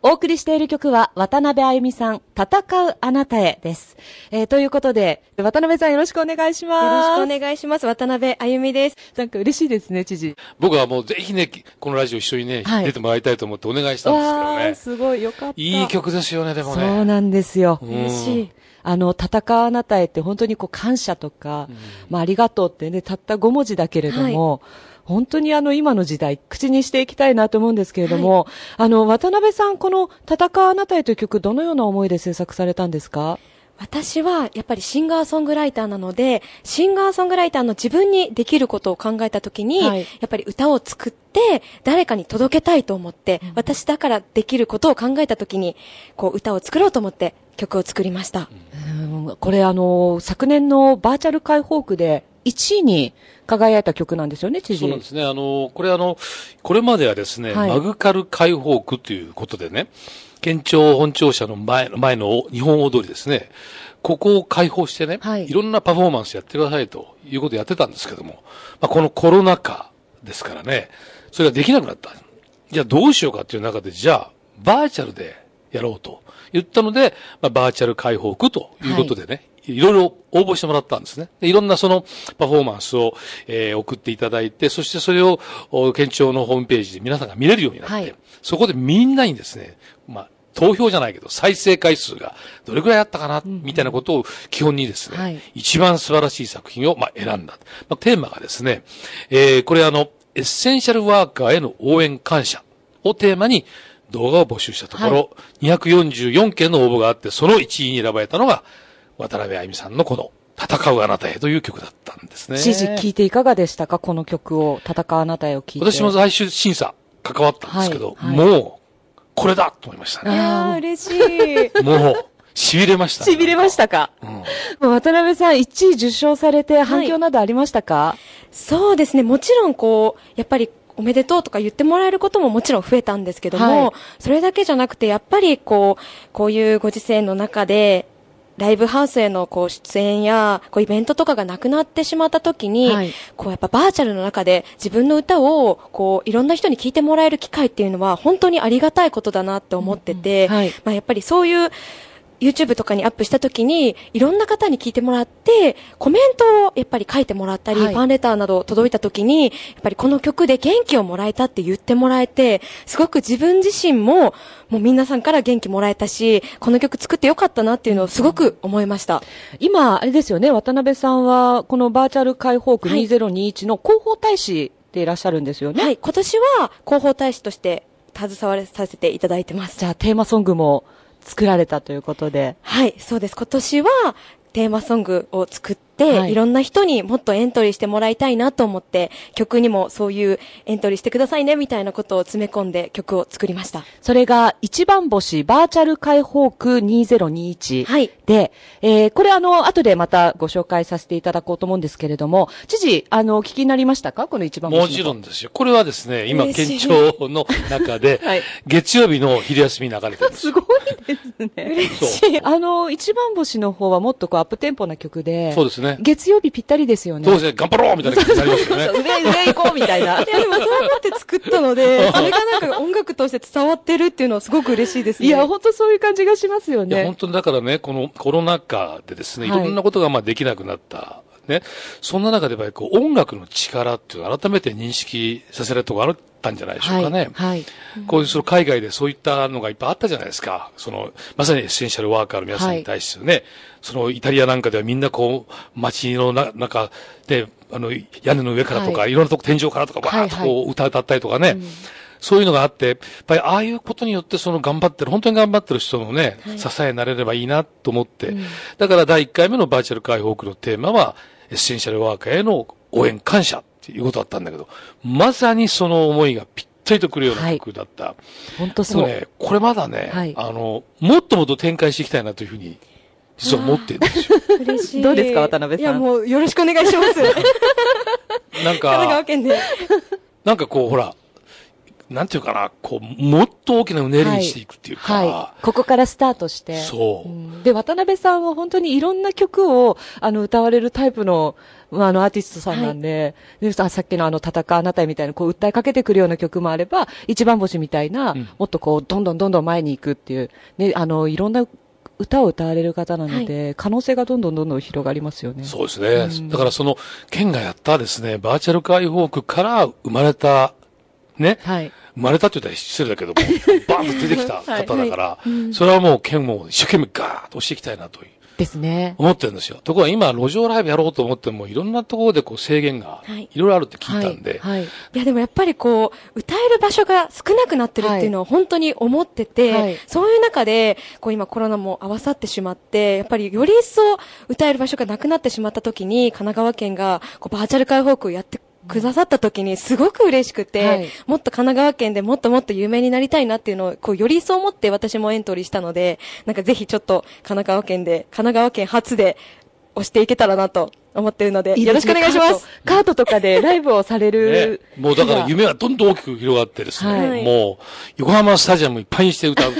お送りしている曲は渡辺あゆみさん、戦うあなたへです。えー、ということで、渡辺さんよろしくお願いします。よろしくお願いします。渡辺あゆみです。なんか嬉しいですね、知事。僕はもうぜひね、このラジオ一緒にね、はい、出てもらいたいと思ってお願いしたんですけどね。すごいよかった。いい曲ですよね、でもね。そうなんですよ。嬉しい。あの、戦うあなたへって本当にこう感謝とか、うん、まあありがとうってね、たった5文字だけれども、はい。本当にあの今の時代、口にしていきたいなと思うんですけれども、はい、あの、渡辺さん、この戦うあなたへという曲、どのような思いで制作されたんですか？私はやっぱりシンガーソングライターなので、シンガーソングライターの自分にできることを考えたときに、はい、やっぱり歌を作って誰かに届けたいと思って、うん、私だからできることを考えたときに、こう歌を作ろうと思って曲を作りました。うん、これあの、昨年のバーチャル解放区で1位に輝いた曲なんですよね、知事。そうなんですね。あの、これあの、これまではですね、はい、マグカル解放区ということでね、県庁本庁舎の前の前の日本踊りですね、ここを開放してね、はい、いろんなパフォーマンスやってくださいということをやってたんですけども、まあ、このコロナ禍ですからね、それができなくなった。じゃあどうしようかっていう中で、じゃあ、バーチャルでやろうと言ったので、まあ、バーチャル解放区ということでね、はいいろいろ応募してもらったんですね。いろんなそのパフォーマンスを、えー、送っていただいて、そしてそれを県庁のホームページで皆さんが見れるようになって、はい、そこでみんなにですね、まあ、投票じゃないけど、再生回数がどれくらいあったかな、みたいなことを基本にですね、はい、一番素晴らしい作品を、まあ、選んだ。まあ、テーマがですね、えー、これあの、エッセンシャルワーカーへの応援感謝をテーマに動画を募集したところ、はい、244件の応募があって、その1位に選ばれたのが、渡辺あゆみさんのこの、戦うあなたへという曲だったんですね。指示聞いていかがでしたか？この曲を、戦うあなたへを聞いて。私も最終審査関わったんですけど、はいはい、もう、これだと思いましたね。いや嬉しい。もう、痺れました、ね。痺れましたか？うん、渡辺さん、1位受賞されて反響などありましたか、はい、そうですね。もちろん、こう、やっぱり、おめでとうとか言ってもらえることももちろん増えたんですけども、はい、それだけじゃなくて、やっぱりこう、こういうご時世の中で、ライブハウスへのこう出演やこうイベントとかがなくなってしまった時に、はい、こうやっぱバーチャルの中で自分の歌をこういろんな人に聴いてもらえる機会っていうのは本当にありがたいことだなって思ってて、うん。はい、まあやっぱりそういう YouTube とかにアップした時に、いろんな方に聞いてもらって、コメントをやっぱり書いてもらったり、はい、ファンレターなど届いた時に、やっぱりこの曲で元気をもらえたって言ってもらえて、すごく自分自身も、もう皆さんから元気もらえたし、この曲作ってよかったなっていうのをすごく思いました。今、あれですよね、渡辺さんは、このバーチャル解放区2021の広報大使でいらっしゃるんですよね。はい、今年は広報大使として携わらさせていただいてます。じゃあテーマソングも作られたということで。はい、そうです。今年はテーマソングを作って、はい、いろんな人にもっとエントリーしてもらいたいなと思って、曲にもそういうエントリーしてくださいねみたいなことを詰め込んで曲を作りました。それが一番星バーチャル解放区2021。はい。で、えー、これあの、後でまたご紹介させていただこうと思うんですけれども、知事、あの、聞きになりましたか？この一番星。もちろんですよ。これはですね、今、県庁の中で、はい、月曜日の昼休み流れてるんです。すごいですね。嬉しい。あの、一番星の方はもっとこうアップテンポな曲で、そうですね。月曜日ぴったりですよね。そうですね、頑張ろうみたいな感じになりますよね。上、上行こうみたいな。いや、でもそうやって作ったので、それがなんか音楽として伝わってるっていうのはすごく嬉しいですね。いや、本当そういう感じがしますよね。いや、本当にだからね、このコロナ禍でですね、いろんなことがまあできなくなった。ね。そんな中でやっぱりこう音楽の力っていうのを改めて認識させるところあったんじゃないでしょうかね。はい。はい、こういうその海外でそういったのがいっぱいあったじゃないですか。その、まさにエッセンシャルワーカーの皆さんに対してね、はい、そのイタリアなんかではみんなこう、街の中で、あの、屋根の上からとか、はい、いろんなとこ天井からとか、バーッとこう歌歌ったりとかね。うんそういうのがあって、やっぱりああいうことによってその頑張ってる、本当に頑張ってる人のね、はい、支えになれればいいなと思って、うん、だから第1回目のバーチャル解放区のテーマは、エッセンシャルワーカーへの応援感謝っていうことだったんだけど、まさにその思いがぴったりとくるような曲だった。本、当、そう。ね、これまだね、はい、あの、もっともっと展開していきたいなというふうに、実は思ってるんですよ。嬉しい。どうですか、渡辺さん？いや、もうよろしくお願いします。なんか、神奈川県で。なんかこう、ほら、なんていうかな、こう、もっと大きなうねりにしていくっていうか。はい。はい、ここからスタートして。そう、うん、で、渡辺さんは本当にいろんな曲を、あの、歌われるタイプの、まあ、あの、アーティストさんなんで、はい、でさっきのあの、戦うあなたみたいな、こう、訴えかけてくるような曲もあれば、一番星みたいな、うん、もっとこう、どんどんどんどん前に行くっていう、ね、あの、いろんな歌を歌われる方なので、はい、可能性がどんどんどんどん広がりますよね。そうですね。うん、だからその、県がやったですね、バーチャル解放区から生まれた、ね、はい、生まれたって言ったら失礼だけども、バーンと出てきた方だから、はいはいそれはもう県も一生懸命ガーッと押していきたいなという。ですね。思ってるんですよ。ところが今、路上ライブやろうと思っても、いろんなところでこう制限が、いろいろあるって聞いたんで。はい。はい、いや、でもやっぱりこう、歌える場所が少なくなってるっていうのを本当に思ってて、はい、そういう中で、こう今コロナも合わさってしまって、やっぱりより一層歌える場所がなくなってしまった時に、神奈川県がこうバーチャル開放区をやってくださった時にすごく嬉しくて、はい、もっと神奈川県でもっともっと有名になりたいなっていうのを、こう、より一層思って私もエントリーしたので、なんかぜひちょっと神奈川県で、神奈川県初で押していけたらなと思ってるので、よろしくお願いします。カート。とかでライブをされる、ね、もうだから夢はどんどん大きく広がってですね、はい、もう、横浜スタジアムいっぱいにして歌う。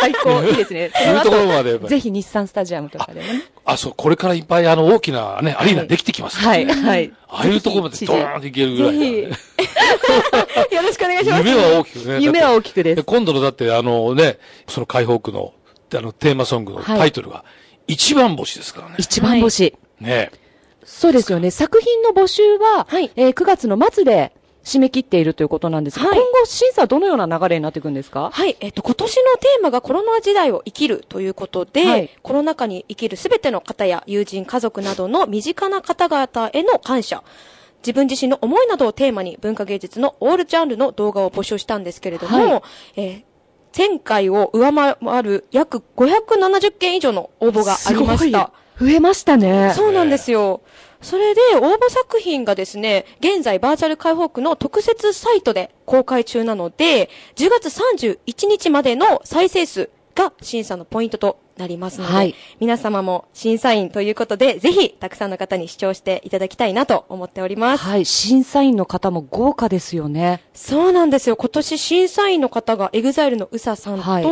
最高、いいですね。そういうところまで。ぜひ日産スタジアムとかでね。あ、そう、これからいっぱいあの大きなね、アリーナできてきますはい、はい。ああいうところまでドーンといけるぐらい、ね。よろしくお願いします。夢は大きくね。夢は大きくです。今度のだってあのね、その解放区の、あのテーマソングのタイトルが、一番星ですからね。一番星。ねそうですよね。作品の募集は、はい、えー、9月の末で締め切っているということなんですが、はい、今後審査はどのような流れになっていくんですか？はい、えっ、と、今年のテーマがコロナ時代を生きるということで、はい、コロナ禍に生きるすべての方や友人、家族などの身近な方々への感謝、自分自身の思いなどをテーマに文化芸術のオールジャンルの動画を募集したんですけれども、はい、えー前回を上回る約570件以上の応募がありました。増えましたね。そうなんですよ。それで、応募作品がですね、現在バーチャル解放区の特設サイトで公開中なので、10月31日までの再生数が審査のポイントとなりますので、はい、皆様も審査員ということで、ぜひたくさんの方に視聴していただきたいなと思っております。はい、審査員の方も豪華ですよね。そうなんですよ。今年審査員の方がエグザイルのウサさんと、はい、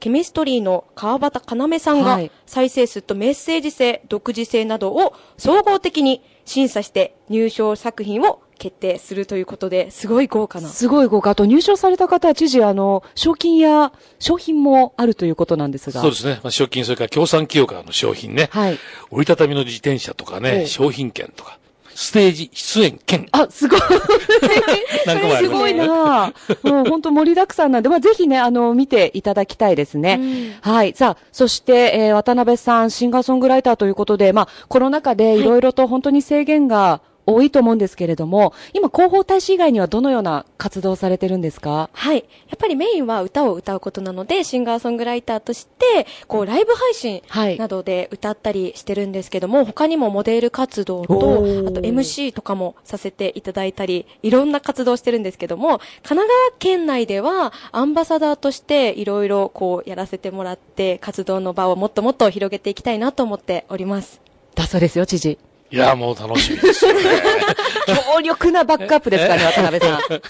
ケミストリーの川畑要さんが、再生数とメッセージ性、独自性などを総合的に審査して入賞作品を決定するということで、すごい豪華な。すごい豪華。あと入賞された方は知事、あの、賞金や商品もあるということなんですが。そうですね。まあ、賞金、それから協賛企業からの商品ね。はい。折りたたみの自転車とかね、商品券とか。ステージ出演券。あ、すごい。なんかもすごいなもう本当盛りだくさんなんで、まあ、ぜひね、あの、見ていただきたいですね。はい。さあ、そして、えー、渡辺さん、シンガーソングライターということで、まあ、コロナ禍でいろいろと本当に制限が多いと思うんですけれども、今、広報大使以外にはどのような活動をされてるんですか？はい。やっぱりメインは歌を歌うことなので、シンガーソングライターとして、こう、ライブ配信などで歌ったりしてるんですけども、はい、他にもモデル活動と、あと MC とかもさせていただいたり、いろんな活動してるんですけども、神奈川県内では、アンバサダーとしていろいろこう、やらせてもらって、活動の場をもっともっと広げていきたいなと思っております。だそうですよ、知事。いや、もう楽しみですよね。強力なバックアップですからね、渡辺さん。そう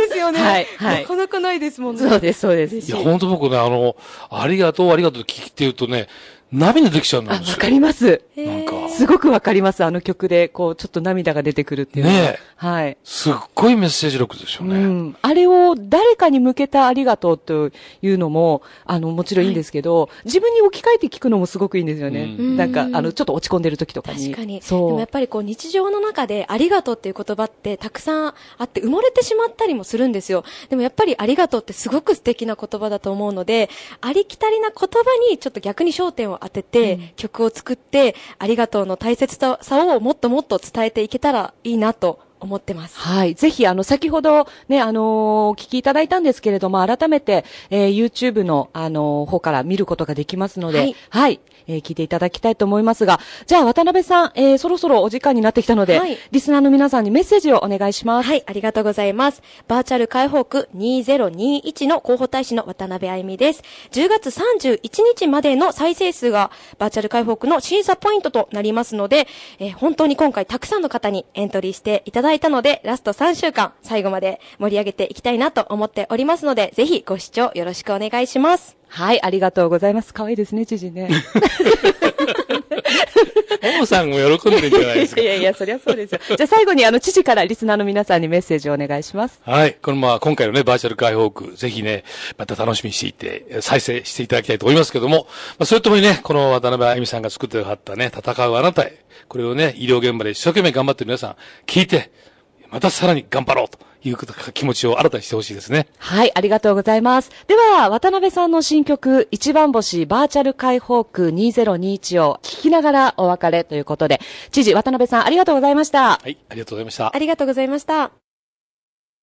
ですよね。はい。はい。なかなかないですもんね。そうです、そうです。いや、本当僕ね、あの、ありがとう、ありがとうって聞いてるとね、涙できちゃうんですよ。わかります。なんか。すごくわかります。あの曲で、こう、ちょっと涙が出てくるっていうねはい。すっごいメッセージ力ですよね。うん。あれを誰かに向けたありがとうというのも、あの、もちろんいいんですけど、はい、自分に置き換えて聞くのもすごくいいんですよね。うん、なんか、あの、ちょっと落ち込んでる時とかに。確かに。そう。でもやっぱりこう、日常の中でありがとうっていう言葉ってたくさんあって埋もれてしまったりもするんですよ。でもやっぱりありがとうってすごく素敵な言葉だと思うので、ありきたりな言葉にちょっと逆に焦点を当てて、うん曲を作って、ありがとうの大切さをもっともっと伝えていけたらいいなと思ってます。はい。ぜひ、あの、先ほどね、あのー、お聞きいただいたんですけれども、改めて、えー、YouTube の、あのー、方から見ることができますので、はい。はい、えー、聞いていただきたいと思いますが、じゃあ、渡辺さん、えー、そろそろお時間になってきたので、はい。リスナーの皆さんにメッセージをお願いします。はい、ありがとうございます。バーチャル解放区2021の広報大使の渡辺あゆみです。10月31日までの再生数が、バーチャル解放区の審査ポイントとなりますので、えー、本当に今回たくさんの方にエントリーしていただだいたので、ラスト3週間、最後まで盛り上げていきたいなと思っておりますので、ぜひご視聴よろしくお願いします。はい、ありがとうございます。可愛いですね、知事ね。ももさんも喜んでるんじゃないですか。いやいや、そりゃそうですよ。じゃあ最後に、あの、知事からリスナーの皆さんにメッセージをお願いします。はい。このまあ、今回のね、バーチャル解放区、ぜひね、また楽しみにしていて、再生していただきたいと思いますけども、まあ、それともにね、この渡辺あゆみさんが作ってくださったね、戦うあなたへ、これをね、医療現場で一生懸命頑張ってる皆さん、聞いて、またさらに頑張ろうという気持ちを新たにしてほしいですね。はい、ありがとうございます。では、渡辺さんの新曲、一番星バーチャル解放区2021を聞きながらお別れということで、知事渡辺さんありがとうございました。はい、ありがとうございました。ありがとうございました。